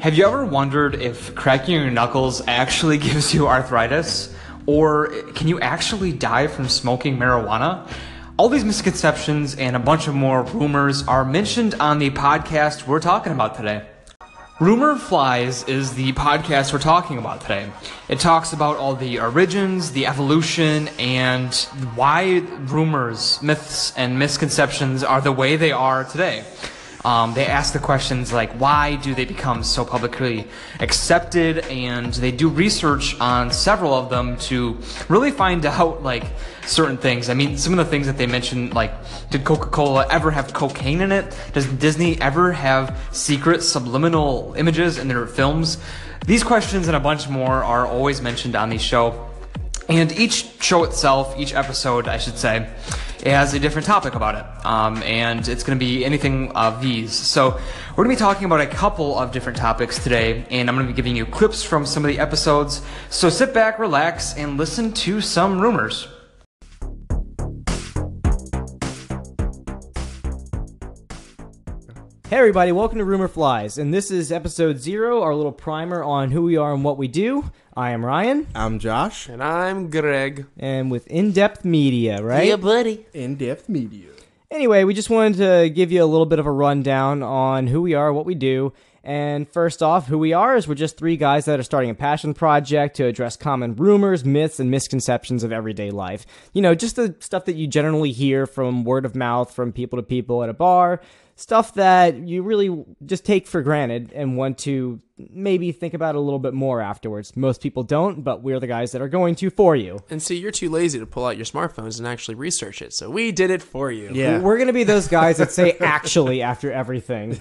Have you ever wondered if cracking your knuckles actually gives you arthritis? Or can you actually die from smoking marijuana? All these misconceptions and a bunch of more rumors are mentioned on the podcast we're talking about today. Rumor Flies is the podcast we're talking about today. It talks about all the origins, the evolution, and why rumors, myths, and misconceptions are the way they are today. Um, they ask the questions like why do they become so publicly accepted? And they do research on several of them to really find out like certain things. I mean some of the things that they mentioned like did coca-cola ever have cocaine in it? Does disney ever have secret subliminal images in their films? These questions and a bunch more are always mentioned on the show. And each show itself, each episode, I should say, it has a different topic about it. Um, and it's going to be anything of these. So we're going to be talking about a couple of different topics today, and I'm going to be giving you clips from some of the episodes. So sit back, relax, and listen to some rumors. Hey everybody, welcome to Rumor Flies, and this is episode zero, our little primer on who we are and what we do. I am Ryan, I'm Josh. And I'm Greg. and with In Depth Media, right? Yeah, buddy. In depth media. Anyway, we just wanted to give you a little bit of a rundown on who we are, what we do. And first off, who we are is we're just three guys that are starting a passion project to address common rumors, myths, and misconceptions of everyday life. You know, just the stuff that you generally hear from word of mouth, from people to people at a bar, stuff that you really just take for granted and want to maybe think about a little bit more afterwards. Most people don't, but we're the guys that are going to for you. And see, you're too lazy to pull out your smartphones and actually research it, so we did it for you. Yeah. We're going to be those guys that say actually after everything.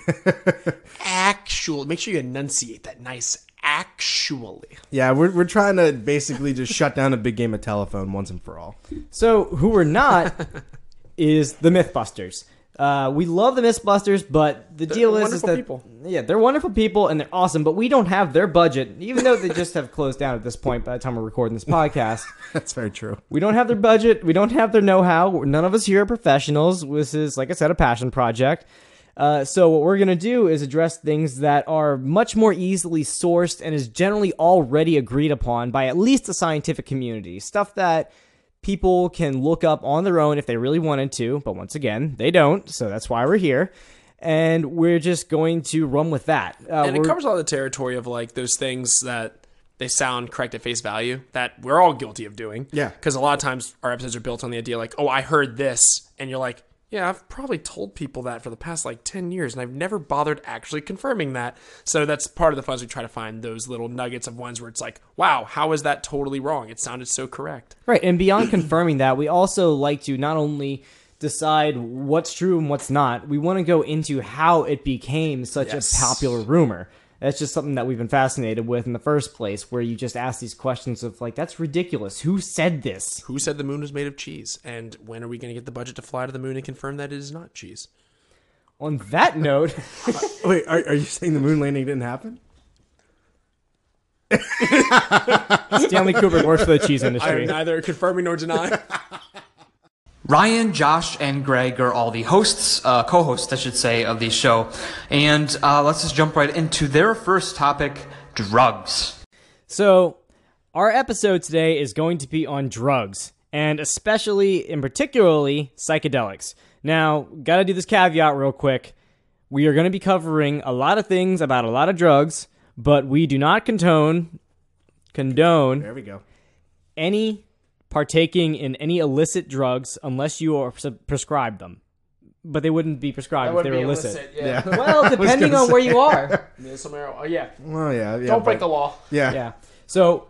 Actual. Make sure you enunciate that nice. Actually. Yeah, we're, we're trying to basically just shut down a big game of telephone once and for all. So, who we're not is the Mythbusters. Uh, we love the Mythbusters, but the deal is, is that people. yeah, they're wonderful people and they're awesome. But we don't have their budget, even though they just have closed down at this point. By the time we're recording this podcast, That's very true. we don't have their budget. We don't have their know-how. None of us here are professionals. This is, like I said, a passion project. Uh, so what we're gonna do is address things that are much more easily sourced and is generally already agreed upon by at least the scientific community. Stuff that people can look up on their own if they really wanted to, but once again, they don't. So that's why we're here. And we're just going to run with that. Uh, And it covers a lot of the territory of like those things that they sound correct at face value that we're all guilty of doing. Yeah. Because a lot of times our episodes are built on the idea like, oh, I heard this. And you're like, yeah, I've probably told people that for the past like 10 years and I've never bothered actually confirming that. So that's part of the fun is we try to find those little nuggets of ones where it's like, wow, how is that totally wrong? It sounded so correct. Right, and beyond confirming that, we also like to not only decide what's true and what's not, we want to go into how it became such Yes. a popular rumor. That's just something that we've been fascinated with in the first place, where you just ask these questions of like, "That's ridiculous. Who said this?" Who said the moon was made of cheese? And when are we going to get the budget to fly to the moon and confirm that it is not cheese? On that note, Wait, are, are you saying the moon landing didn't happen? Stanley Kubrick works for the cheese I am industry. neither confirming nor denying. Ryan, Josh, and Greg are all the hosts, uh, co-hosts, I should say, of the show. And uh, let's just jump right into their first topic: drugs. So, our episode today is going to be on drugs, and especially and particularly psychedelics. Now, gotta do this caveat real quick. We are going to be covering a lot of things about a lot of drugs, but we do not condone condone There we go. any partaking in any illicit drugs unless you are prescribed them. But they wouldn't be prescribed if they were illicit. Yeah. Well, depending on where you are. Medicinal marijuana. Oh, yeah. Well, yeah. yeah Don't break the law. Yeah. Yeah. So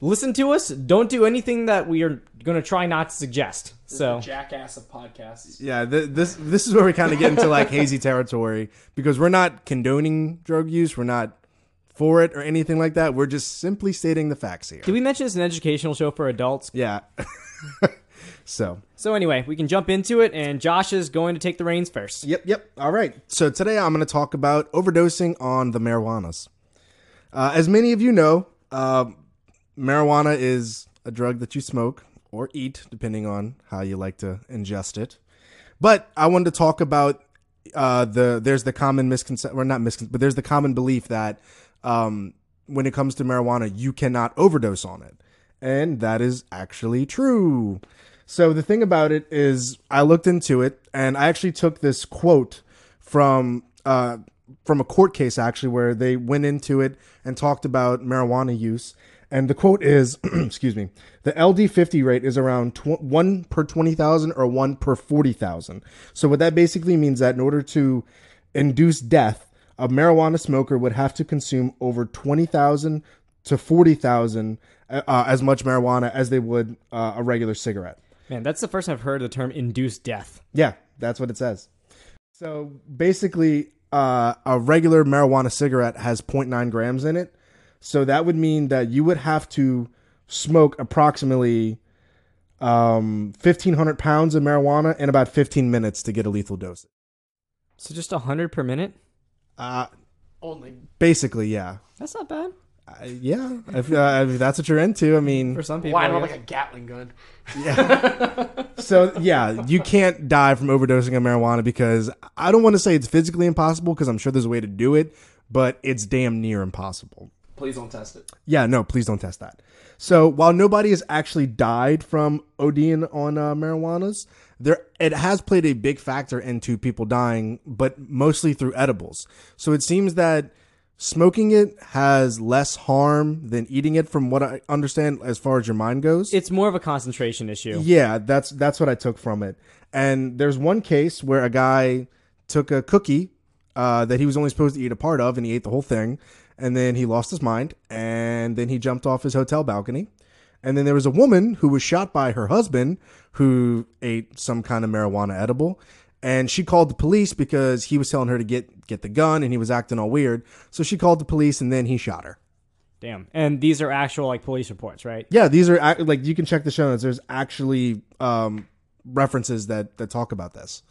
listen to us. Don't do anything that we are going to try not to suggest. So Jackass of podcasts. Yeah, th- this this is where we kind of get into like hazy territory because we're not condoning drug use, we're not for it or anything like that. We're just simply stating the facts here. did we mention it's an educational show for adults? Yeah. so, So anyway, we can jump into it, and Josh is going to take the reins first. Yep, yep. All right. So today I'm going to talk about overdosing on the marijuanas. Uh, as many of you know, uh, marijuana is a drug that you smoke or eat, depending on how you like to ingest it. But I wanted to talk about uh, the there's the common misconception, or not misconception, but there's the common belief that um, when it comes to marijuana, you cannot overdose on it, and that is actually true. So the thing about it is, I looked into it, and I actually took this quote from uh, from a court case actually where they went into it and talked about marijuana use. And the quote is, excuse me, the LD50 rate is around tw- one per 20,000 or one per 40,000. So what that basically means that in order to induce death, a marijuana smoker would have to consume over 20,000 to 40,000 uh, as much marijuana as they would uh, a regular cigarette. Man, that's the first I've heard the term induced death. Yeah, that's what it says. So basically, uh, a regular marijuana cigarette has 0.9 grams in it. So that would mean that you would have to smoke approximately um, 1,500 pounds of marijuana in about 15 minutes to get a lethal dose. So just 100 per minute? Uh, Only. basically, yeah. That's not bad. Uh, yeah, if, uh, if that's what you're into, I mean, For some people. Why I not guess. like a Gatling gun? yeah. so yeah, you can't die from overdosing on marijuana because I don't want to say it's physically impossible because I'm sure there's a way to do it, but it's damn near impossible. Please don't test it. Yeah, no, please don't test that. So while nobody has actually died from ODing on uh, marijuanas, there it has played a big factor into people dying, but mostly through edibles. So it seems that smoking it has less harm than eating it, from what I understand, as far as your mind goes. It's more of a concentration issue. Yeah, that's that's what I took from it. And there's one case where a guy took a cookie uh, that he was only supposed to eat a part of, and he ate the whole thing. And then he lost his mind, and then he jumped off his hotel balcony. And then there was a woman who was shot by her husband who ate some kind of marijuana edible. And she called the police because he was telling her to get get the gun and he was acting all weird. So she called the police and then he shot her. Damn. And these are actual like police reports, right? Yeah, these are ac- like you can check the show notes. There's actually um, references that that talk about this.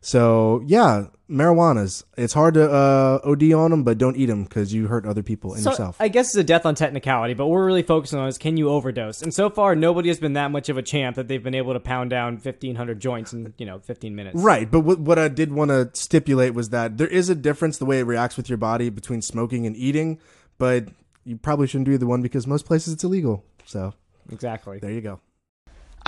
So yeah, marijuana's. It's hard to uh, OD on them, but don't eat them because you hurt other people and So yourself. I guess it's a death on technicality, but what we're really focusing on is can you overdose? And so far, nobody has been that much of a champ that they've been able to pound down 1,500 joints in, you know, 15 minutes. right, but what what I did want to stipulate was that there is a difference the way it reacts with your body between smoking and eating, but you probably shouldn't do either one because most places it's illegal. So Exactly. there you go.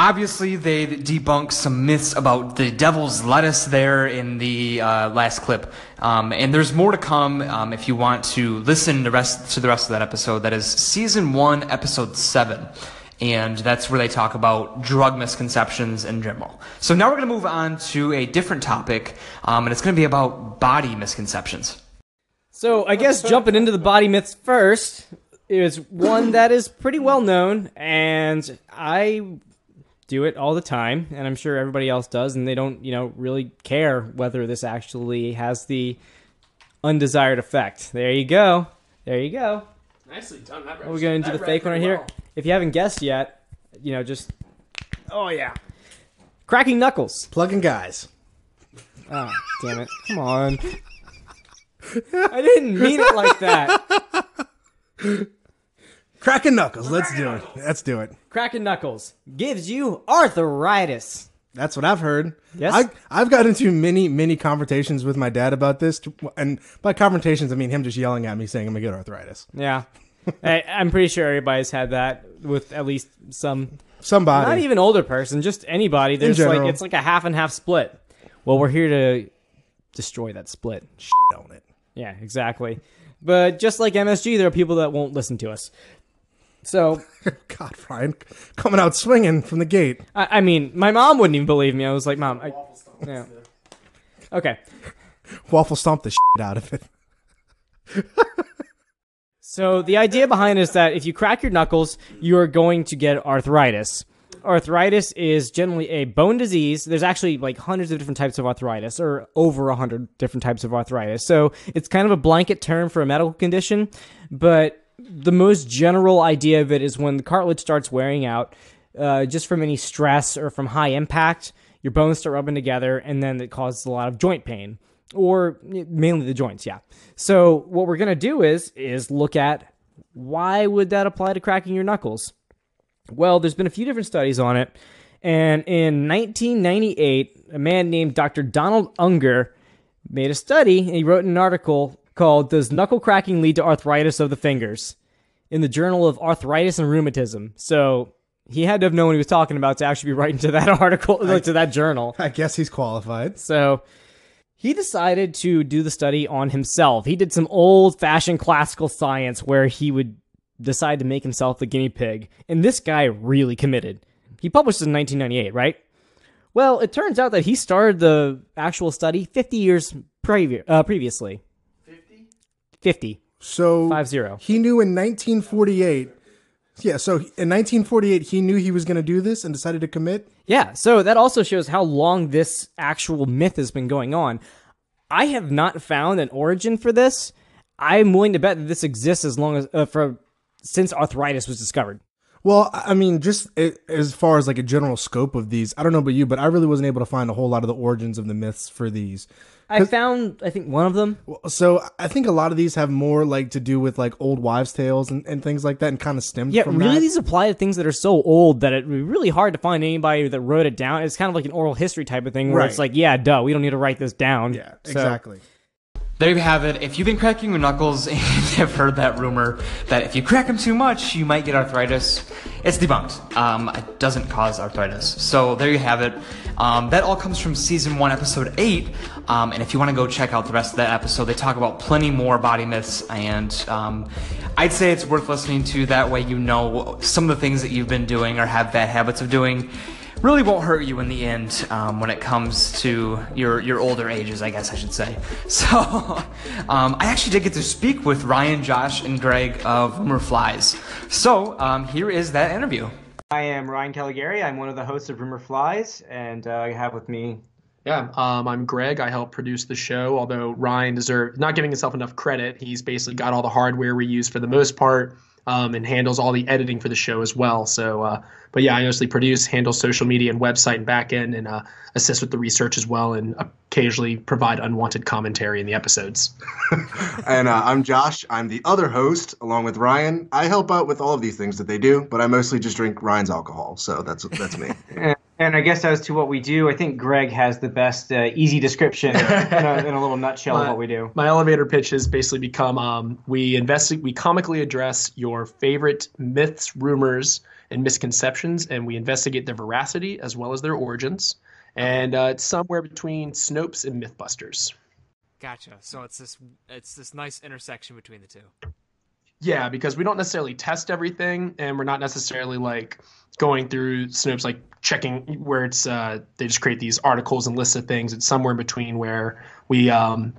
Obviously, they debunk some myths about the devil's lettuce there in the uh, last clip, um, and there's more to come. Um, if you want to listen the rest to the rest of that episode, that is season one, episode seven, and that's where they talk about drug misconceptions in general. So now we're going to move on to a different topic, um, and it's going to be about body misconceptions. So I guess jumping into the body myths first is one that is pretty well known, and I do it all the time, and I'm sure everybody else does, and they don't, you know, really care whether this actually has the undesired effect. There you go. There you go. Nicely done. That We're going to do the fake one right here. If you haven't guessed yet, you know, just oh yeah, cracking knuckles. Plugging guys. Oh damn it! Come on. I didn't mean it like that. Cracking knuckles. Let's do it. Let's do it. Cracking knuckles gives you arthritis. That's what I've heard. Yes? I, I've got into many, many confrontations with my dad about this. And by confrontations, I mean him just yelling at me saying I'm going to get arthritis. Yeah, I, I'm pretty sure everybody's had that with at least some, Somebody. not even older person, just anybody. There's like it's like a half and half split. Well, we're here to destroy that split. shit on it. Yeah, exactly. But just like MSG, there are people that won't listen to us. So, God, Brian, coming out swinging from the gate. I, I mean, my mom wouldn't even believe me. I was like, Mom, I, yeah. Okay. Waffle stomp the shit out of it. So the idea behind it is that if you crack your knuckles, you are going to get arthritis. Arthritis is generally a bone disease. There's actually like hundreds of different types of arthritis, or over a hundred different types of arthritis. So it's kind of a blanket term for a medical condition, but the most general idea of it is when the cartilage starts wearing out, uh, just from any stress or from high impact, your bones start rubbing together, and then it causes a lot of joint pain or mainly the joints yeah. So what we're to do is is look at why would that apply to cracking your knuckles? Well there's been a few different studies on it and in 1998 a man named dr donald unger made a study and he wrote an article called Does Knuckle Cracking Lead to Arthritis of the Fingers? in the Journal of Arthritis and Rheumatism. So he had to have known what he was talking about to actually be writing to that article, like to that journal. I guess he's qualified. So he decided to do the study on himself. He did some old fashioned classical science where he would decide to make himself the guinea pig. And this guy really committed. He published in 1998, right? Well, it turns out that he started the actual study 50 years previ- uh, previously. 50? 50. So Five zero. he knew in 1948. Yeah, so in 1948 he knew he was going to do this and decided to commit. Yeah, so that also shows how long this actual myth has been going on. I have not found an origin for this. I'm willing to bet that this exists as long as uh, for since arthritis was discovered. Well, I mean, just as far as like a general scope of these, I don't know about you, but I really wasn't able to find a whole lot of the origins of the myths for these. I found, I think, one of them. So I think a lot of these have more like to do with like old wives' tales and, and things like that, and kind of stemmed from Yeah, really, that. these apply to things that are so old that it would be really hard to find anybody that wrote it down. It's kind of like an oral history type of thing where Right. it's like, yeah, duh, we don't need to write this down. Yeah, So- exactly. There you have it. If you've been cracking your knuckles and have heard that rumor that if you crack them too much, you might get arthritis, it's debunked. Um, it doesn't cause arthritis. So there you have it. Um, that all comes from season one, episode eight. Um, and if you want to go check out the rest of that episode, they talk about plenty more body myths. And um, I'd say it's worth listening to. That way, you know some of the things that you've been doing or have bad habits of doing really won't hurt you in the end um, when it comes to your your older ages, I guess I should say. So, um, I actually did get to speak with Ryan, Josh, and Greg of Rumor Flies. So, um, here is that interview. I am Ryan Caligari. I'm one of the hosts of Rumor Flies, and uh, I have with me. Yeah, um, I'm Greg. I help produce the show. Although Ryan deserves not giving himself enough credit, he's basically got all the hardware we use for the most part, um, and handles all the editing for the show as well. So, uh, but yeah, I mostly produce, handle social media and website and back end, and uh, assist with the research as well, and occasionally provide unwanted commentary in the episodes. and uh, I'm Josh. I'm the other host, along with Ryan. I help out with all of these things that they do, but I mostly just drink Ryan's alcohol, so that's that's me. And I guess as to what we do, I think Greg has the best uh, easy description in a, in a little nutshell of what we do. My elevator pitch has basically become um, we investigate, we comically address your favorite myths, rumors, and misconceptions, and we investigate their veracity as well as their origins. And uh, it's somewhere between Snopes and MythBusters. Gotcha. So it's this it's this nice intersection between the two. Yeah, because we don't necessarily test everything, and we're not necessarily like going through Snopes, like checking where it's. Uh, they just create these articles and lists of things. It's somewhere in between where we um,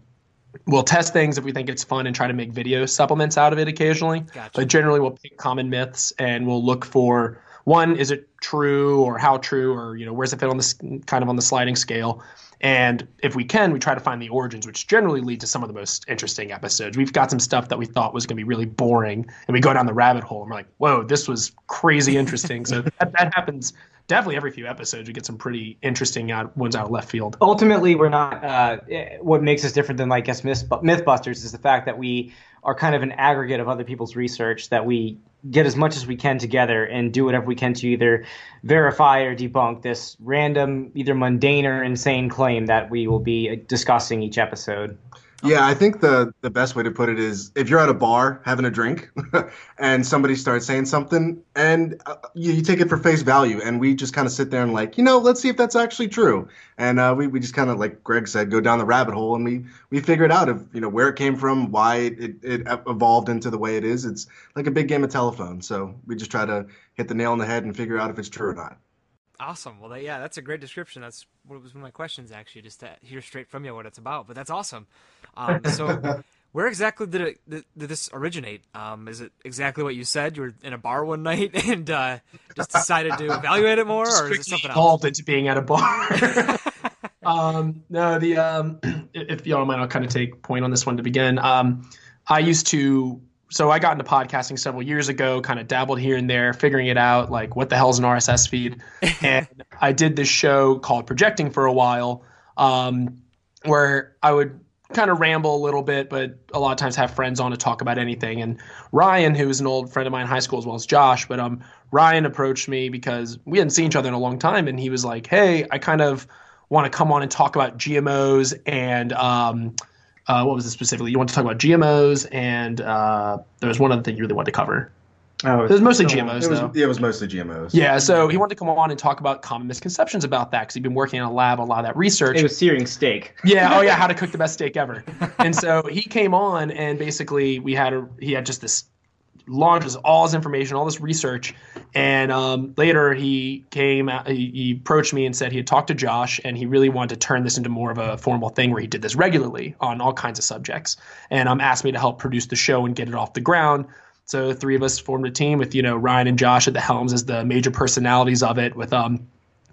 we'll test things if we think it's fun and try to make video supplements out of it occasionally. Gotcha. But generally, we'll pick common myths and we'll look for one: is it true or how true, or you know, where's it fit on this kind of on the sliding scale. And if we can, we try to find the origins, which generally lead to some of the most interesting episodes. We've got some stuff that we thought was going to be really boring, and we go down the rabbit hole, and we're like, "Whoa, this was crazy interesting." so that, that happens definitely every few episodes. We get some pretty interesting out, ones out of left field. Ultimately, we're not. Uh, eh, what makes us different than, like, guess, Myth- MythBusters is the fact that we are kind of an aggregate of other people's research that we get as much as we can together and do whatever we can to either verify or debunk this random, either mundane or insane claim that we will be discussing each episode. Yeah, I think the the best way to put it is if you're at a bar having a drink and somebody starts saying something and uh, you, you take it for face value and we just kind of sit there and like, you know, let's see if that's actually true. And uh, we, we just kind of like Greg said, go down the rabbit hole and we we figure it out of, you know, where it came from, why it, it evolved into the way it is. It's like a big game of telephone. So we just try to hit the nail on the head and figure out if it's true or not. Awesome. Well, that, yeah, that's a great description. That's what was one of my questions actually, just to hear straight from you what it's about. But that's awesome. Um, so, where exactly did it did, did this originate? Um, is it exactly what you said? You were in a bar one night and uh, just decided to evaluate it more, or is it strictly something else? evolved into being at a bar. um, no, the um, if y'all mind, I'll kind of take point on this one to begin. Um, I used to, so I got into podcasting several years ago, kind of dabbled here and there, figuring it out, like what the hell's an RSS feed, and I did this show called Projecting for a while, um, where I would kind of ramble a little bit, but a lot of times have friends on to talk about anything. And Ryan, who is an old friend of mine in high school as well as Josh, but um, Ryan approached me because we hadn't seen each other in a long time, and he was like, "Hey, I kind of want to come on and talk about GMOs and um, uh, what was it specifically? You want to talk about GMOs and uh, there was one other thing you really wanted to cover. Oh, It was mostly so- GMOs It was, though. yeah, it was mostly GMOs. Yeah, so he wanted to come on and talk about common misconceptions about that because he'd been working in a lab on a lot of that research. It was searing steak. Yeah. Oh, yeah. How to cook the best steak ever. And so he came on, and basically we had a he had just this launches all his information, all this research, and um, later he came, he, he approached me and said he had talked to Josh, and he really wanted to turn this into more of a formal thing where he did this regularly on all kinds of subjects, and um, asked me to help produce the show and get it off the ground. So three of us formed a team with you know Ryan and Josh at the helms as the major personalities of it, with um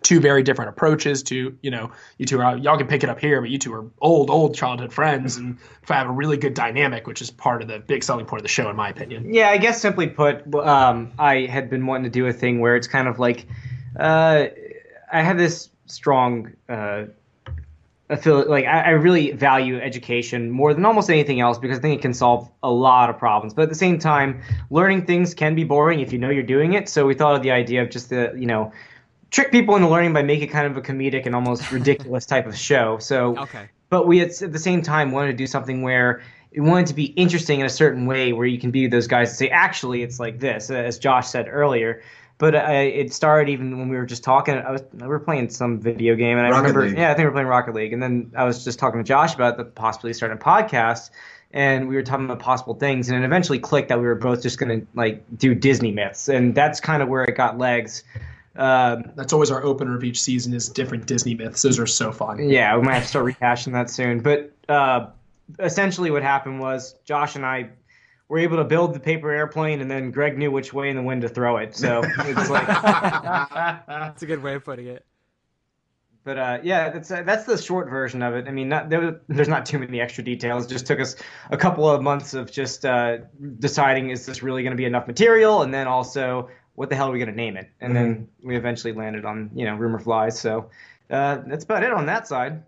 two very different approaches to you know you two are y'all can pick it up here but you two are old old childhood friends and if I have a really good dynamic which is part of the big selling point of the show in my opinion Yeah, I guess simply put, um, I had been wanting to do a thing where it's kind of like uh, I have this strong uh, affili- like I, I really value education more than almost anything else because I think it can solve a lot of problems. But at the same time, learning things can be boring if you know you're doing it. So we thought of the idea of just the you know trick people into learning by making kind of a comedic and almost ridiculous type of show. So Okay. but we at, at the same time wanted to do something where it wanted to be interesting in a certain way where you can be those guys and say actually it's like this as josh said earlier but uh, it started even when we were just talking i was we were playing some video game and i Rocket remember League. yeah i think we were playing rocket league and then i was just talking to josh about the possibility of starting a podcast and we were talking about possible things and it eventually clicked that we were both just going to like do disney myths and that's kind of where it got legs um, that's always our opener of each season is different disney myths those are so fun yeah, we might have to start rehashing that soon. But uh, essentially, what happened was Josh and I were able to build the paper airplane, and then Greg knew which way in the wind to throw it. So it's like, That's a good way of putting it. but uh, yeah, that's uh, that's the short version of it. I mean, not, there, there's not too many extra details. It just took us a couple of months of just uh, deciding is this really going to be enough material, and then also what the hell are we going to name it, and then we eventually landed on you know rumor flies. So uh, that's about it on that side.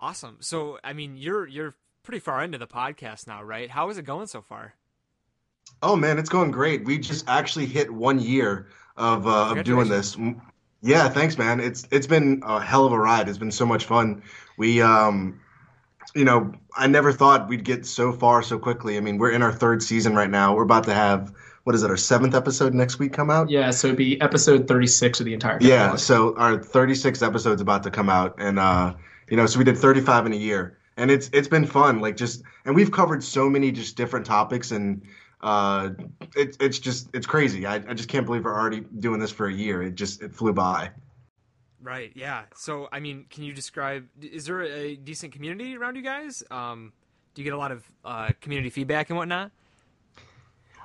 Awesome. So, I mean, you're you're pretty far into the podcast now, right? How is it going so far? Oh man, it's going great. We just actually hit one year of uh, of doing this. Yeah, thanks, man. It's it's been a hell of a ride. It's been so much fun. We um, you know, I never thought we'd get so far so quickly. I mean, we're in our third season right now. We're about to have what is it, our seventh episode next week come out? yeah so it'd be episode 36 of the entire thing. Yeah, so our 36 episodes about to come out, and uh, you know, so we did 35 in a year, and it's it's been fun. Like just, and we've covered so many just different topics, and uh, it's it's just it's crazy. I, I just can't believe we're already doing this for a year. It just it flew by. Right. Yeah. So, I mean, can you describe? Is there a decent community around you guys? Um, do you get a lot of uh, community feedback and whatnot?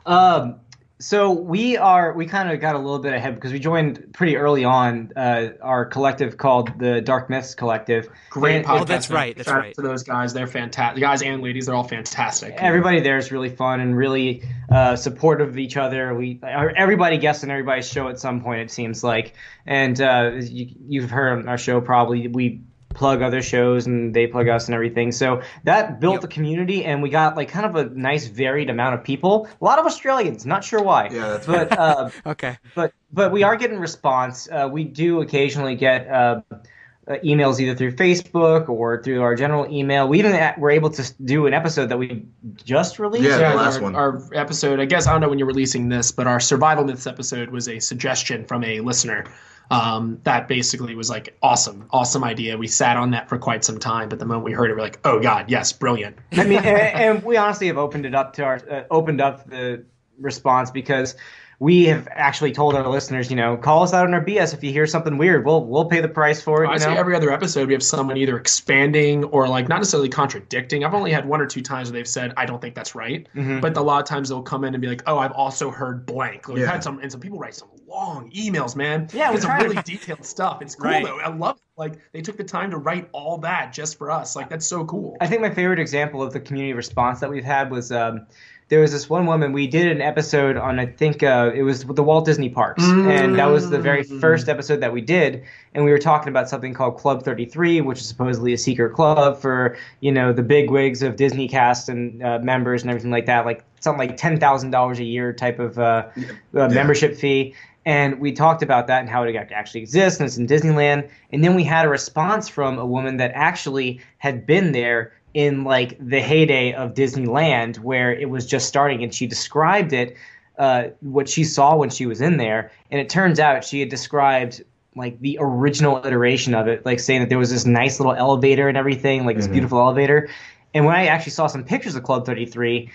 Um, so we are we kind of got a little bit ahead because we joined pretty early on uh, our collective called the Dark Myths Collective. great And- podcast Oh, that's right, that's Shout right. to those guys they're fantastic The guys and ladies they're all fantastic Everybody there is really fun and really uh, supportive of each other. We everybody guests on everybody's show at some point. It seems like, and uh, you, you've heard on our show probably we plug other shows and they plug us and everything. So that built Yep. the community and we got like kind of a nice varied amount of people. A lot of Australians, not sure why. Yeah, that's but uh, Okay. but but we are getting response. Uh, we do occasionally get uh, uh, emails either through Facebook or through our general email. We even a- were able to do an episode that we just released. Yeah, the Yeah, last our, one. our episode. I guess I don't know when you're releasing this, but our survival myths episode was a suggestion from a listener. Um, that basically was like awesome, awesome idea. We sat on that for quite some time, but the moment we heard it, we're like, oh god, yes, brilliant. I mean, and, and we honestly have opened it up to our uh, opened up the response because we have actually told our listeners, you know, call us out on our BS if you hear something weird. We'll we'll pay the price for it. I You say know? every other episode we have someone either expanding or like not necessarily contradicting. I've only had one or two times where they've said I don't think that's right, Mm-hmm. but a lot of times they'll come in and be like, oh, I've also heard blank. Like, We've had some and some people write some long emails, man. Yeah, we it's some try to- really detailed stuff. It's cool Right. though. I love it. Like they took the time to write all that just for us. Like that's so cool. I think my favorite example of the community response that we've had was um, there was this one woman. We did an episode on I think uh, it was the Walt Disney parks, and that was the very first episode that we did. And we were talking about something called Club 33, which is supposedly a secret club for you know the big wigs of Disney cast and uh, members and everything like that, like something like ten thousand dollars a year type of uh, uh, membership fee. And we talked about that and how it actually exists and it's in Disneyland. And then we had a response from a woman that actually had been there in like the heyday of Disneyland where it was just starting and she described it uh, what she saw when she was in there and it turns out she had described like the original iteration of it like saying that there was this nice little elevator and everything like this Mm-hmm. beautiful elevator and when I actually saw some pictures of Club 33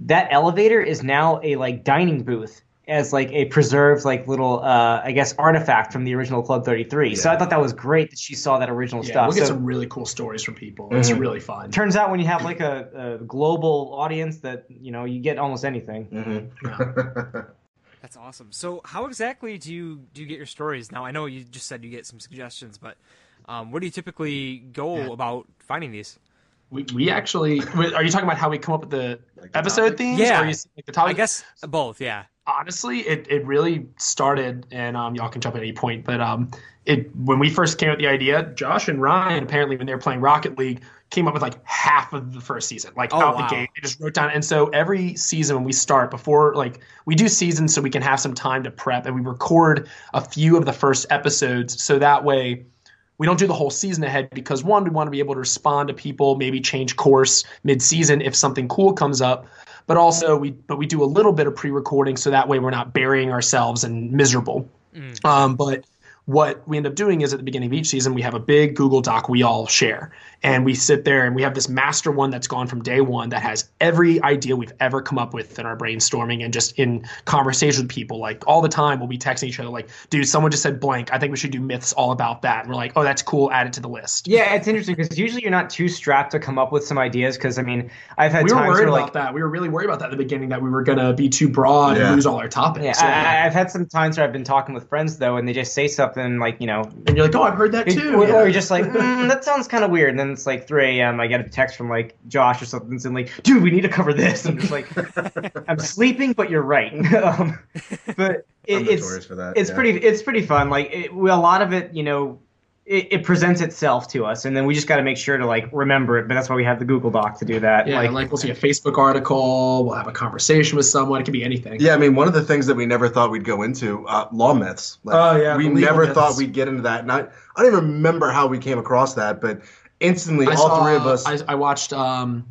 that elevator is now a like dining booth as like a preserved like little uh I guess artifact from the original Club 33. So I thought that was great that she saw that original Yeah, stuff. we'll get So some really cool stories from people. It's Mm-hmm. really fun. turns out when you have like a, a global audience that you know you get almost anything. Mm-hmm. That's awesome. So, how exactly do you do you get your stories? Now, I know you just said you get some suggestions, but um, where do you typically go about finding these? We, we actually are you talking about how we come up with the episode themes? Yeah. Or are you like the topic? I guess both. Yeah. Honestly, it, it really started, and um, y'all can jump at any point. But um, it when we first came up with the idea, Josh and Ryan apparently when they were playing Rocket League came up with like half of the first season, like Oh, out wow. the gate. They just wrote down, and so every season when we start before like we do seasons so we can have some time to prep, and we record a few of the first episodes so that way we don't do the whole season ahead because one, we want to be able to respond to people, maybe change course mid-season if something cool comes up. But also we but we do a little bit of pre-recording so that way we're not burying ourselves and miserable. Um, but what we end up doing is at the beginning of each season we have a big Google Doc we all share, and we sit there and we have this master one that's gone from day one that has every idea we've ever come up with in our brainstorming and just in conversation with people. Like all the time we'll be texting each other like, "Dude, someone just said blank. I think we should do myths all about that." And we're like, "Oh, that's cool. Add it to the list." Yeah, it's interesting because usually you're not too strapped to come up with some ideas. Because I mean, I've had we were times worried where about like that. We were really worried about that at the beginning that we were gonna be too broad Yeah. and lose all our topics. yeah, I, I- I've had some times where I've been talking with friends though, and they just say something like you know, and you're like, "Oh, I've heard that too." or, or you're just like, mm, that sounds kind of weird. And then it's like 3 a.m. I get a text from like Josh or something saying like, dude, we need to cover this. I'm just like, I'm sleeping, but you're right. um, but it, it's for that, it's yeah. pretty it's pretty fun. Like it, well, a lot of it, you know. It, it presents itself to us, and then we just got to make sure to like remember it. But that's why we have the Google Doc to do that. Yeah, like, like, like we'll see a Facebook article, we'll have a conversation with someone. It could be anything. Yeah, I mean, one of the things that we never thought we'd go into, uh, law myths. Like, Oh, yeah, we never myths. thought we'd get into that. And I, I don't even remember how we came across that, but instantly, I all saw, three of us. I, I watched. Um,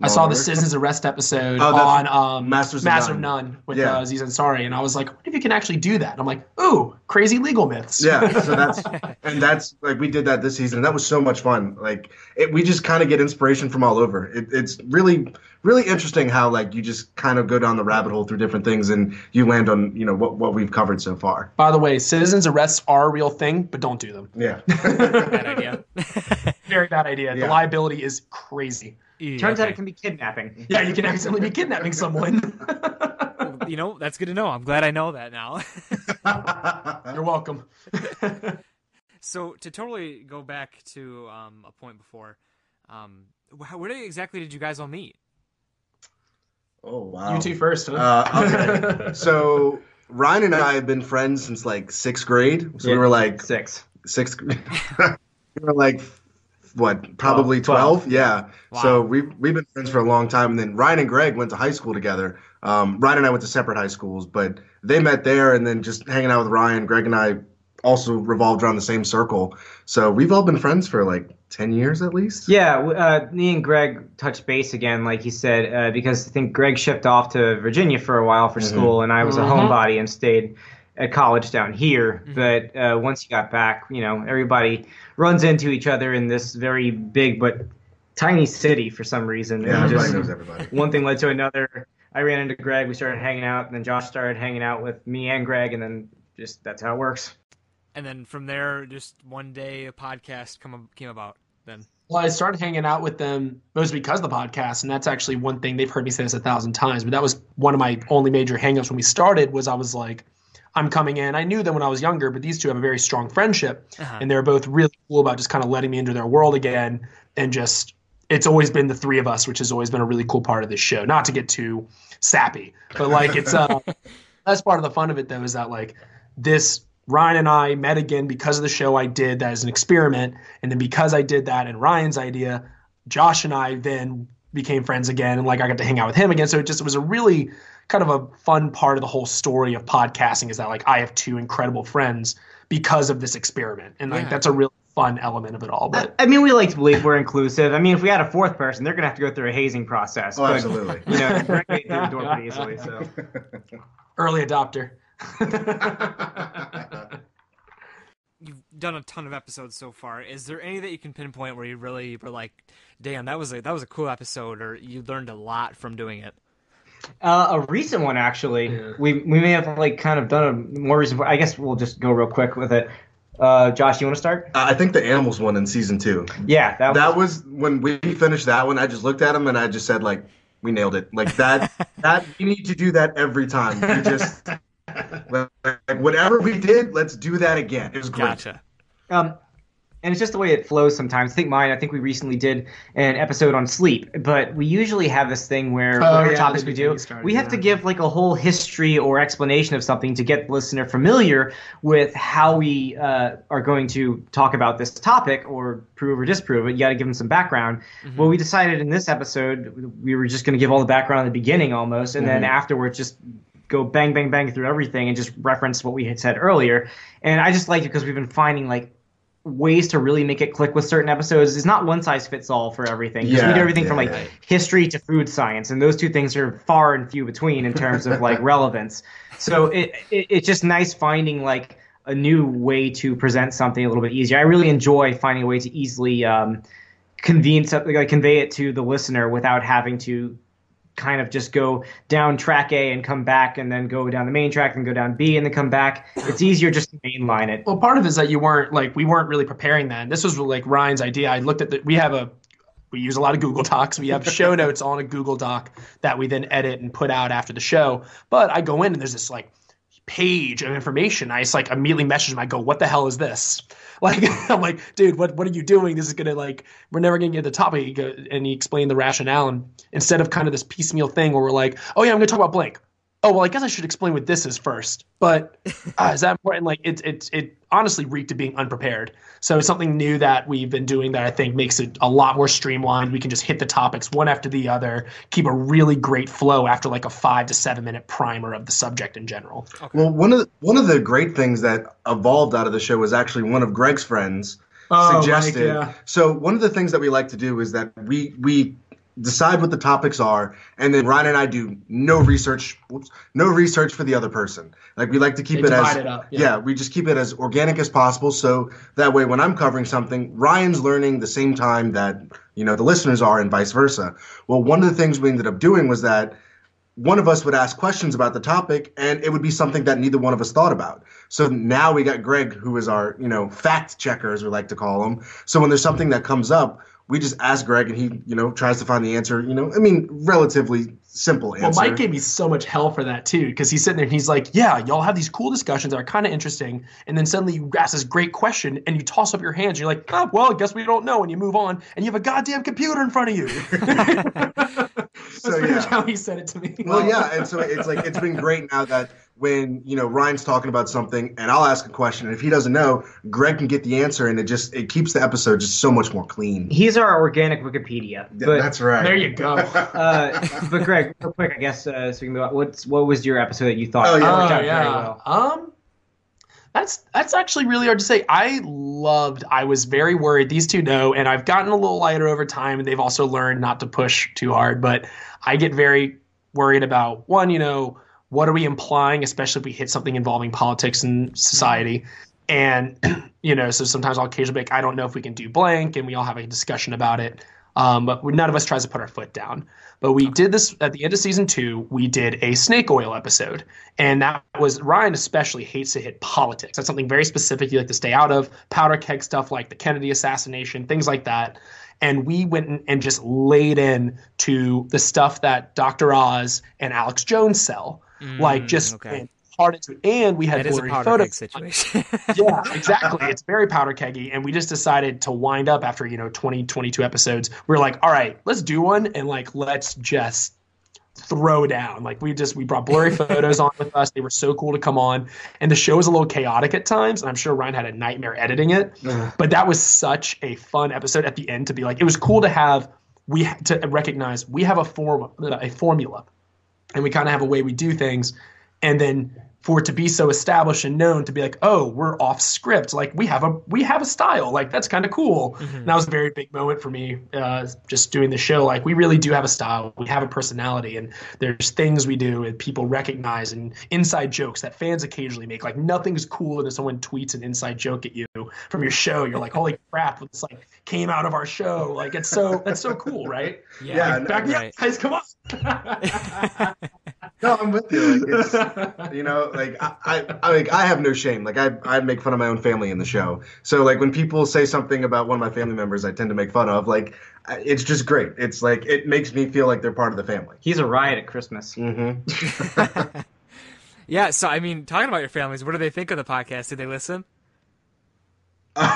I saw the? Citizens Arrest episode Oh, on um, Masters of Master of None. None with Yeah. uh, Aziz Ansari, and I was like, "What if you can actually do that?" And I'm like, "Ooh, crazy legal myths." yeah, so that's and that's like we did that this season. and That was so much fun. Like it, we just kind of get inspiration from all over. It, it's really, really interesting how like you just kind of go down the rabbit hole through different things and you land on you know what what we've covered so far. By the way, citizens arrests are a real thing, but don't do them. Yeah. Bad idea. Very bad idea. The liability is crazy. Turns out it can be kidnapping. Yeah, you can accidentally be kidnapping someone. you know that's good to know. I'm glad I know that now. You're welcome. so to totally go back to um, a point before, um, where exactly did you guys all meet? oh wow. You two first, huh? Uh, okay. so Ryan and I have been friends since like sixth grade. So we were like Six. sixth. we were like what? Probably Twelve. twelve. Yeah. Wow. So we've we've been friends for a long time. And then Ryan and Greg went to high school together. Um, Ryan and I went to separate high schools, but they met there, and then just hanging out with Ryan, Greg and I also revolved around the same circle. So we've all been friends for like ten years at least. Yeah, uh, me and Greg touched base again, like he said, uh, because I think Greg shipped off to Virginia for a while for school, and I was a homebody and stayed at college down here. But uh, once he got back, you know, everybody runs into each other in this very big but tiny city for some reason. Yeah, everybody just knows everybody. one thing led to another. I ran into Greg, we started hanging out, and then Josh started hanging out with me and Greg, and then just that's how it works. And then from there, just one day a podcast come came about. Then Well, I started hanging out with them mostly because of the podcast, and that's actually one thing they've heard me say this a thousand times. But that was one of my only major hangups when we started. Was I was like, I'm coming in. I knew them when I was younger, but these two have a very strong friendship, Uh-huh. and they're both really cool about just kind of letting me into their world again, and just it's always been the three of us, which has always been a really cool part of this show. Not to get too sappy, but like it's uh, that's part of the fun of it though is that like this Ryan and I met again because of the show I did that as an experiment, and then because I did that and Ryan's idea, Josh and I then became friends again, and like I got to hang out with him again. So it just it was a really kind of a fun part of the whole story of podcasting is that like I have two incredible friends because of this experiment, and like Yeah. that's a really fun element of it all. But I mean, we like to believe we're inclusive. I mean, if we had a fourth person, they're gonna have to go through a hazing process. Oh, but, absolutely. You know, Greg made it through the door pretty easily. So early adopter. You've done a ton of episodes so far. Is there any that you can pinpoint where you really were like, "Damn, that was a that was a cool episode," or you learned a lot from doing it? uh, a recent one actually, Yeah. we we may have like kind of done a more recent. I guess we'll just go real quick with it. Uh, Josh, you want to start? I think the animals one in season two. Yeah, that, That was. was when we finished that one. I just looked at him and I just said, like, we nailed it. Like that. that you need to do that every time. We just like whatever we did, let's do that again. It was great. Gotcha. Um, and it's just the way it flows sometimes. I think mine. I think we recently did an episode on sleep, but we usually have this thing where Oh, whatever yeah, topics we do, started, we have yeah. to give like a whole history or explanation of something to get the listener familiar with how we uh, are going to talk about this topic or prove or disprove it. You got to give them some background. Well, we decided in this episode we were just going to give all the background at the beginning almost, and then afterwards just go bang bang bang through everything and just reference what we had said earlier. And I just like it because we've been finding like ways to really make it click with certain episodes. It's not one size fits all for everything. 'Cause we Yeah, do everything from like right. history to food science, and those two things are far and few between in terms of like relevance. So it, it it's just nice finding like a new way to present something a little bit easier. I really enjoy finding a way to easily um, convene something, like convey it to the listener without having to kind of just go down track A and come back and then go down the main track and go down B and then come back. It's easier just to mainline it. Well, part of it is that you weren't like we weren't really preparing that. And This was like Ryan's idea. I looked at the we have a we use a lot of Google Docs. We have show notes on a Google Doc that we then edit and put out after the show. But I go in and there's this like page of information. I just like immediately message him. I go, "What the hell is this?" Like I'm like, "Dude, what what are you doing? This is gonna like we're never gonna get to the topic." And he explained the rationale, and instead of kind of this piecemeal thing where we're like, "Oh yeah, I'm gonna talk about blank." Oh well, I guess I should explain what this is first. But uh, is that important? Like it, it, it honestly reeked of being unprepared. So it's something new that we've been doing that I think makes it a lot more streamlined. We can just hit the topics one after the other, keep a really great flow after like a five to seven minute primer of the subject in general. Well, one of the, one of the great things that evolved out of the show was actually one of Greg's friends Oh, Mike, suggested. yeah. So one of the things that we like to do is that we we decide what the topics are, and then Ryan and I do no research, whoops, no research for the other person. Like we like to keep They it as it up, yeah. we just keep it as organic as possible. So that way, when I'm covering something, Ryan's learning the same time that you know the listeners are, and vice versa. Well, one of the things we ended up doing was that one of us would ask questions about the topic and it would be something that neither one of us thought about. So now we got Greg, who is our, you know, fact checker, as we like to call him. So when there's something that comes up, we just ask Greg and he, you know, tries to find the answer, you know, I mean, relatively simple answer. Well, Mike gave me so much hell for that too, because he's sitting there and he's like, "Yeah, y'all have these cool discussions that are kind of interesting," and then suddenly you ask this great question and you toss up your hands. And you're like, "Oh, well, I guess we don't know," and you move on, and you have a goddamn computer in front of you. That's So, pretty much yeah. how he said it to me. Well, yeah, and so it's like it's been great now that when you know Ryan's talking about something and I'll ask a question, and if he doesn't know, Greg can get the answer, and it just it keeps the episode just so much more clean. He's our organic Wikipedia. But, That's right. There you go. uh, but Greg, real quick, I guess uh, so we can move on. What's what was your episode that you thought Oh, yeah. Oh out very yeah. well? Um, that's that's actually really hard to say. I loved. I was very worried. These two know, and I've gotten a little lighter over time, and they've also learned not to push too hard. But I get very worried about one. You know, what are we implying, especially if we hit something involving politics and society. And you know, so sometimes I'll occasionally be like, I don't know if we can do blank, and we all have a discussion about it. Um, but we, none of us tries to put our foot down. But we did this at the end of season two. We did a snake oil episode, and that was Ryan especially hates to hit politics. That's something very specific you like to stay out of. Powder keg stuff like the Kennedy assassination, things like that. And we went and just laid in to the stuff that Dr. Oz and Alex Jones sell, like mm, just okay. hard into it. And we had That is a blurry powder photos situation. yeah, exactly. It's very powder keggy. And we just decided to wind up after, you know, 20, 22 episodes. We are like, all right, let's do one and like, let's just throw down. Like we just, we brought blurry photos on with us. They were so cool to come on. And the show was a little chaotic at times. And I'm sure Ryan had a nightmare editing it. But that was such a fun episode at the end to be like, it was cool to have we ha- to recognize we have a form a formula, and we kind of have a way we do things, and then for it to be so established and known to be like, oh, we're off script. Like we have a we have a style. Like that's kind of cool. And that was a very big moment for me, uh, just doing the show. Like we really do have a style. We have a personality, and there's things we do and people recognize and inside jokes that fans occasionally make. Like nothing's cooler than someone tweets an inside joke at you from your show. You're like, holy crap, it's like came out of our show. Like it's so that's so cool, right? Yeah, Like, back me up, right. guys, come on. No, I'm with you. Like it's, you know, like I, I, I, like, I have no shame. Like I, I make fun of my own family in the show. So like when people say something about one of my family members, I tend to make fun of. Like it's just great. It's like it makes me feel like they're part of the family. He's a riot at Christmas. Mm-hmm. Yeah, so I mean, talking about your families, what do they think of the podcast? Did they listen? um,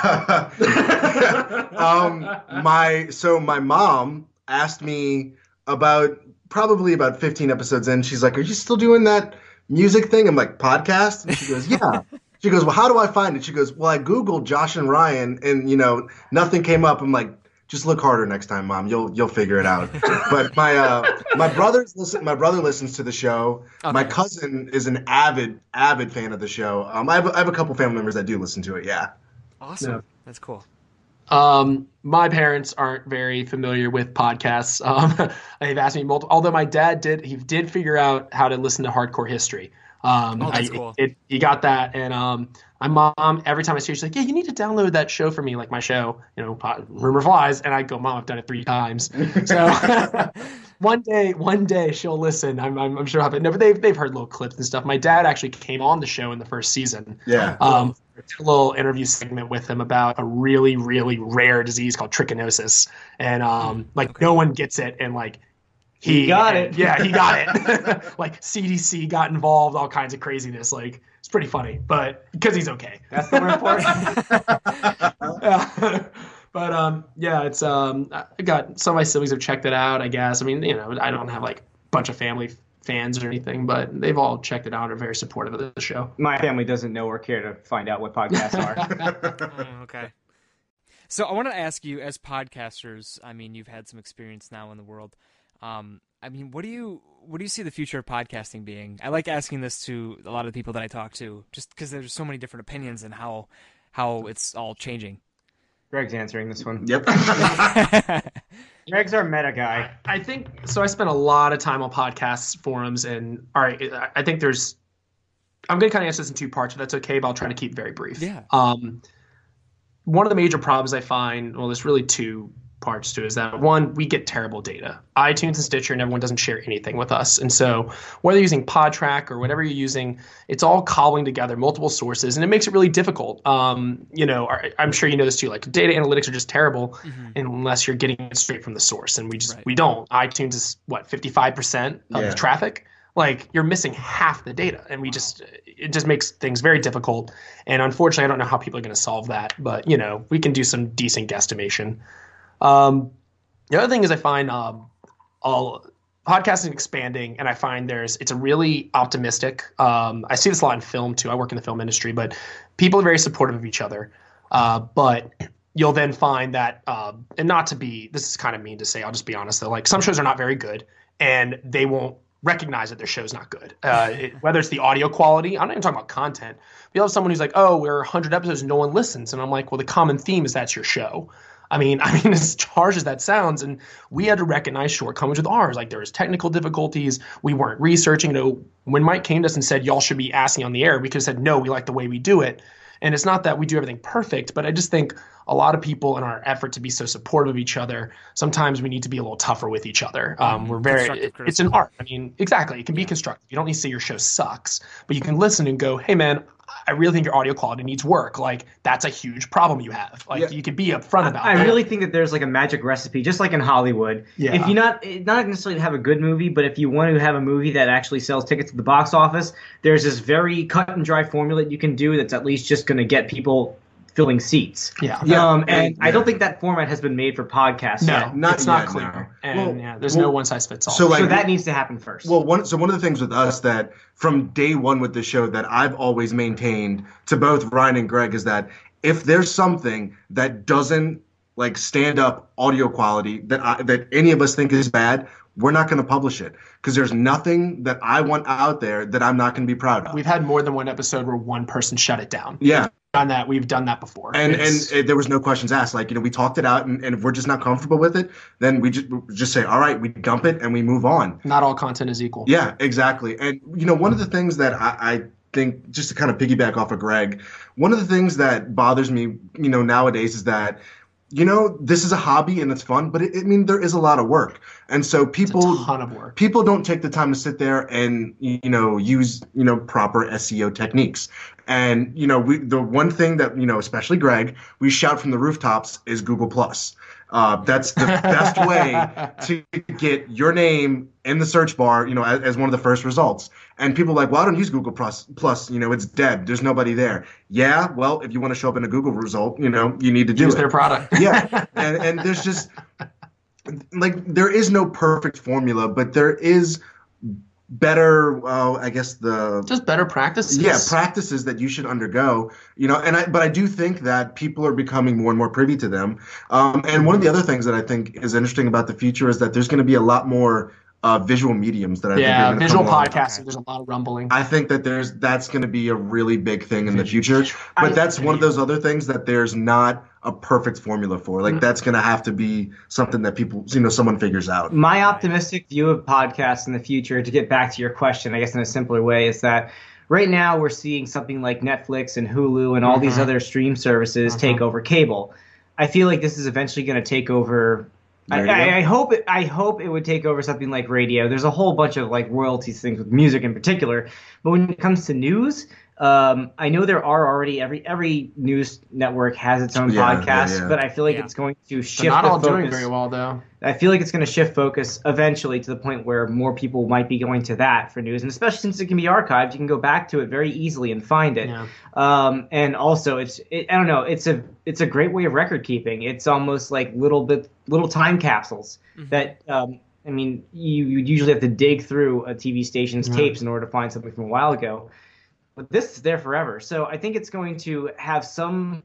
my so my mom asked me about probably about 15 episodes in. She's like, "Are you still doing that music thing?" I'm like, "Podcast?" And she goes, "Yeah." She goes, "Well, how do I find it?" She goes, "Well, I googled Josh and Ryan, and you know, nothing came up." I'm like, "Just look harder next time, mom. You'll you'll figure it out." but my uh, my brothers listen. My brother listens to the show. My cousin is an avid avid fan of the show. Um, I have I have a couple family members that do listen to it. Yeah. Awesome. That's cool. Um, my parents aren't very familiar with podcasts. Um, they've asked me multiple. Although my dad did, he did figure out how to listen to hardcore history. Um, Oh, that's I- cool. It, he got that, and um, my mom every time I see her, she's like, "Yeah, you need to download that show for me, like my show, you know, Rumor Flies." And I go, "Mom, I've done it three times." So one day, one day she'll listen. I'm, I'm, I'm sure. I'll have. No, but they've they've heard little clips and stuff. My dad actually came on the show in the first season. Yeah. Um, did a little interview segment with him about a really, really rare disease called trichinosis, and um, like no one gets it, and like he, He got it. Yeah, he got it. like CDC got involved, all kinds of craziness. Like it's pretty funny, but because he's okay. That's the word for it. Yeah. but um, yeah, it's um, I got some of my siblings have checked it out. I guess. I mean, you know, I don't have like a bunch of family fans or anything, but they've all checked it out and are very supportive of the show. My family doesn't know or care to find out what podcasts are. Oh, okay. So I want to ask you, as podcasters, I mean, you've had some experience now in the world. Um, I mean, what do you what do you see the future of podcasting being? I like asking this to a lot of the people that I talk to, just because there's so many different opinions and how how it's all changing. Greg's answering this one. Yep. Greg's our meta guy. I think so. I spent a lot of time on podcasts, forums, and all right. I- I think there's. I'm going to kind of answer this in two parts, if that's okay. But I'll try to keep it very brief. Yeah. Um, one of the major problems I find, well, there's really two parts to it, is that one, we get terrible data. iTunes and Stitcher and everyone doesn't share anything with us. And so whether you're using Podtrac or whatever you're using, it's all cobbling together multiple sources and it makes it really difficult. Um, you know, I- I'm sure you know this too, like data analytics are just terrible unless you're getting it straight from the source. And we just, Right. we don't. iTunes is what, 55% of Yeah. the traffic? Like you're missing half the data and we just, it just makes things very difficult. And unfortunately, I don't know how people are going to solve that, but you know, we can do some decent guesstimation. Um, the other thing is I find um, all podcasting expanding, and I find there's it's a really optimistic. Um, I see this a lot in film too. I work in the film industry, but people are very supportive of each other. Uh, but you'll then find that, uh, and not to be this is kind of mean to say. I'll just be honest though. Like some shows are not very good, and they won't recognize that their show's not good. Uh, it, whether it's the audio quality, I'm not even talking about content. You'll have someone who's like, "Oh, we're 100 episodes, and no one listens," and I'm like, "Well, the common theme is that's your show." I mean, I mean, as harsh as that sounds, and we had to recognize shortcomings with ours. Like there was technical difficulties. We weren't researching. You know, when Mike came to us and said y'all should be asking on the air, we could have said no. We like the way we do it. And it's not that we do everything perfect, but I just think a lot of people in our effort to be so supportive of each other, sometimes we need to be a little tougher with each other. Um, we're very it, it's an art. I mean, exactly. It can be constructive. You don't need to say your show sucks, but you can listen and go, hey, man, I really think your audio quality needs work. Like, that's a huge problem you have. Like, Yeah. you could be upfront about it. I really think that there's like a magic recipe, just like in Hollywood. Yeah. If you not not necessarily to have a good movie, but if you want to have a movie that actually sells tickets to the box office, there's this very cut and dry formula that you can do that's at least just going to get people filling seats. Yeah. Yeah, Um, and and- I don't think that format has been made for podcasts. No, yet. Not it's not yet, clear. no. And Well- yeah, there's well, no one size fits all. so, like- so that needs to happen first. Well, one so one of the things with us that from day one with the show that I've always maintained to both Ryan and Greg is that if there's something that doesn't like stand up audio quality that I, that any of us think is bad, we're not going to publish it because there's nothing that I want out there that I'm not going to be proud of. We've had more than one episode where one person shut it down. yeah, Done that. We've done that before. and It's- and uh, there was no questions asked. Like you know, we talked it out, and, and if we're just not comfortable with it, then we just we just say, all right, we dump it and we move on. not all content is equal. Yeah, exactly. And you know, one of the things that I, I think, just to kind of piggyback off of Greg, one of the things that bothers me, you know, nowadays is that, you know, this is a hobby and it's fun, but it, I mean, there is a lot of work, and so people ton of work. people don't take the time to sit there and you know use you know proper SEO techniques. And you know, we the one thing that you know, especially Greg, we shout from the rooftops is Google Plus. Uh, that's the best way to get your name in the search bar, you know, as, as one of the first results. And people are like, well, I don't use Google Plus. Plus, you know, it's dead. There's nobody there. Yeah, well, if you want to show up in a Google result, you know, you need to do Use it their product. yeah and, and there's just like there is no perfect formula but there is better well i guess the Just better practices. yeah practices that you should undergo you know and i but i do think that people are becoming more and more privy to them um, and one of the other things that i think is interesting about the future is that there's going to be a lot more uh, visual mediums that i think Yeah, are visual come along. podcasting. There's a lot of rumbling. I think that there's that's going to be a really big thing in the future, but that's one of those other things that there's not a perfect formula for. Like mm. that's going to have to be something that people, you know, someone figures out. My optimistic view of podcasts in the future, to get back to your question, I guess in a simpler way, is that right now we're seeing something like Netflix and Hulu and all these mm-hmm. other stream services mm-hmm. take over cable. I feel like this is eventually going to take over. I, I, I hope it. I hope it would take over something like radio. There's a whole bunch of like royalties things with music in particular, but when it comes to news, um, I know there are already every every news network has its own Yeah, yeah, podcast, yeah. but I feel like Yeah. it's going to They're shift. not the all doing very well though. I feel like it's going to shift focus eventually to the point where more people might be going to that for news, and especially since it can be archived, you can go back to it very easily and find it. Yeah. Um, and also, it's it, I don't know, it's a it's a great way of record keeping. It's almost like little bit little time capsules that um, I mean, you you usually have to dig through a TV station's tapes in order to find something from a while ago, but this is there forever. So I think it's going to have some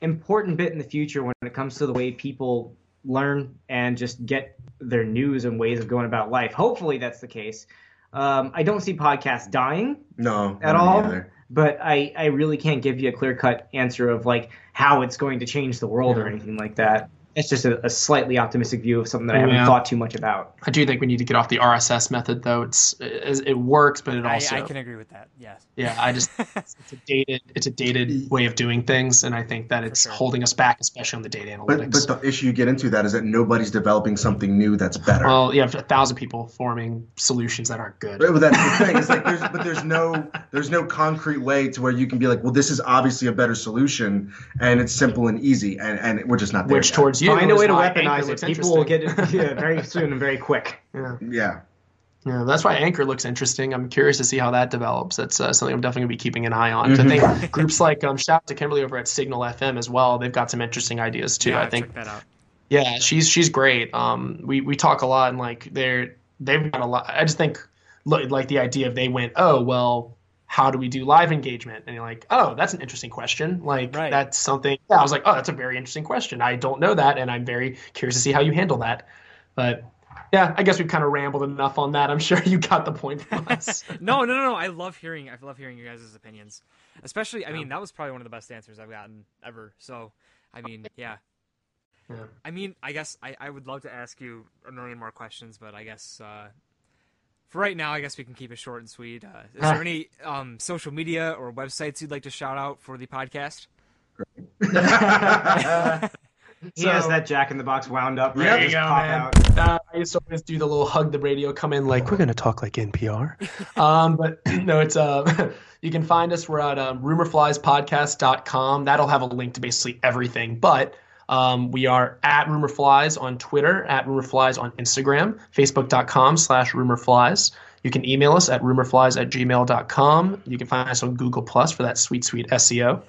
important bit in the future when it comes to the way people learn and just get their news and ways of going about life. Hopefully, that's the case. Um, I don't see podcasts dying No, at all, either. but I, I really can't give you a clear cut answer of like how it's going to change the world or anything like that. It's just a, a slightly optimistic view of something that I haven't Yeah. thought too much about. I do think we need to get off the RSS method though. It's it, it works, but it also I can agree with that. Yes. yeah. I just it's a dated it's a dated way of doing things, and I think that it's sure. holding us back, especially on the data analytics. but the issue you get into that is that nobody's developing something new that's better. well, you have a thousand people forming solutions that aren't good. Right, but that's the thing. It's like there's but there's no there's no concrete way to where you can be like, well, this is obviously a better solution, and it's simple and easy, and, and we're just not there. Which yet. towards you Find a way to weaponize it. People will get it yeah, very soon and very quick. Yeah. yeah. Yeah, that's why Anchor looks interesting. I'm curious to see how that develops. That's uh, something I'm definitely going to be keeping an eye on. I think groups like um, shout out to Kimberly over at Signal FM as well. They've got some interesting ideas too. yeah, I think check that out. Yeah, she's she's great. Um, we we talk a lot and like they're they've got a lot. I just think look like the idea of they went, oh well, how do we do live engagement? And you're like, oh, that's an interesting question. Like Right. that's something. Yeah, I was like, oh, that's a very interesting question. I don't know that, and I'm very curious to see how you handle that. But yeah, I guess we've kind of rambled enough on that. I'm sure you got the point from us. No, no, no, no. I love hearing. I love hearing your guys' opinions. Especially, I mean, that was probably one of the best answers I've gotten ever. So, I mean, yeah. Yeah. I mean, I guess I, I would love to ask you a million more questions, but I guess uh, for right now, I guess we can keep it short and sweet. Uh, is there any um, social media or websites you'd like to shout out for the podcast? He So- has that Jack in the Box wound up. There ready you go, pop man. out. Uh, I used to always do the little hug the radio, come in like we're gonna talk like NPR. um, but no, it's uh, you can find us. We're at um, rumorfliespodcast.com. That'll have a link to basically everything. But um, we are at rumorflies on Twitter, at rumorflies on Instagram, facebook.com slash rumorflies. You can email us at rumorflies at gmail.com. You can find us on Google Plus for that sweet, sweet SEO.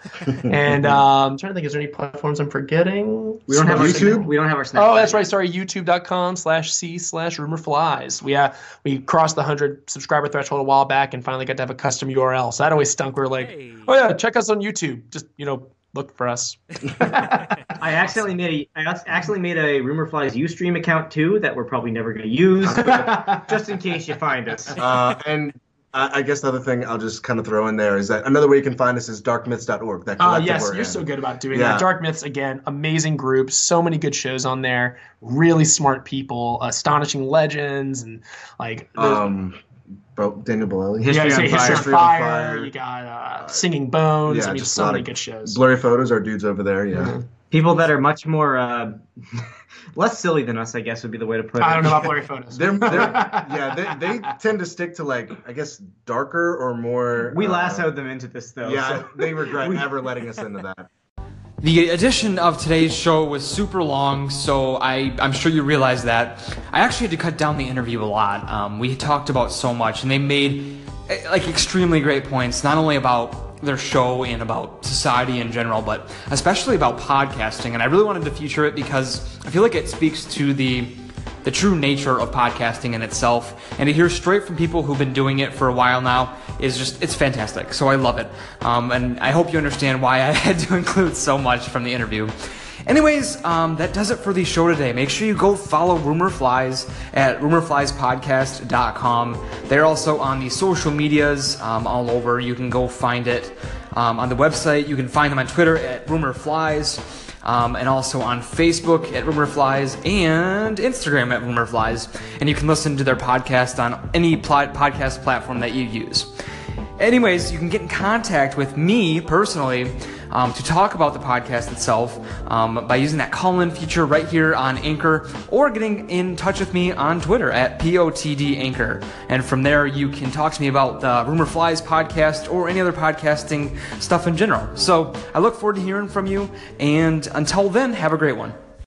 and um, I'm trying to think, is there any platforms I'm forgetting? We don't have YouTube? Snap- We don't have our Snapchat. Oh, that's right. Sorry, youtube.com slash C slash rumor flies. We, uh, we crossed the 100 subscriber threshold a while back and finally got to have a custom URL. So that always stunk. We're like, Hey. oh, yeah, check us on YouTube. Just, you know, look for us. I I accidentally made a I accidentally made a Rumor Flies UStream account too that we're probably never going to use, just in case you find us. Uh, and I, I guess the other thing I'll just kind of throw in there is that another way you can find us is darkmyths.org. That Oh collective yes, you're in. so good about doing Yeah. that. Dark Myths again, amazing group, so many good shows on there, really smart people, astonishing legends, and like those- Um, bro, Daniel Bolelli. yeah, History you on say History on History on Fire. Fire. You got uh, Singing Bones. yeah, I mean, just a so lot many of good shows. Blurry photos are dudes over there. Yeah. People that are much more uh, less silly than us, I guess, would be the way to put it. I don't know about blurry photos. They're, they're yeah they, they tend to stick to like I guess darker or more. We uh, lassoed them into this though. Yeah, so- they regret ever letting us into that. The edition of today's show was super long, so I, I'm sure you realize that. I actually had to cut down the interview a lot. Um, we talked about so much, and they made eh, like extremely great points, not only about their show and about society in general, but especially about podcasting. And I really wanted to feature it because I feel like it speaks to the the true nature of podcasting in itself. And to hear straight from people who've been doing it for a while now is just it's fantastic. So i love it. Um, and i hope you understand why i had to include so much from the interview. Anyways um, that does it for the show today. Make sure you go follow rumor flies at rumorfliespodcast.com they're also on the social medias um, all over. You can go find it um, on the website. You can find them on twitter at rumor flies um, and also on Facebook at Rumor Flies and Instagram at Rumor Flies. And you can listen to their podcast on any pl- podcast platform that you use. Anyways, you can get in contact with me personally um, to talk about the podcast itself um, by using that call in feature right here on Anchor or getting in touch with me on Twitter at POTD Anchor. And from there, you can talk to me about the Rumor Flies podcast or any other podcasting stuff in general. So I look forward to hearing from you. And until then, have a great one.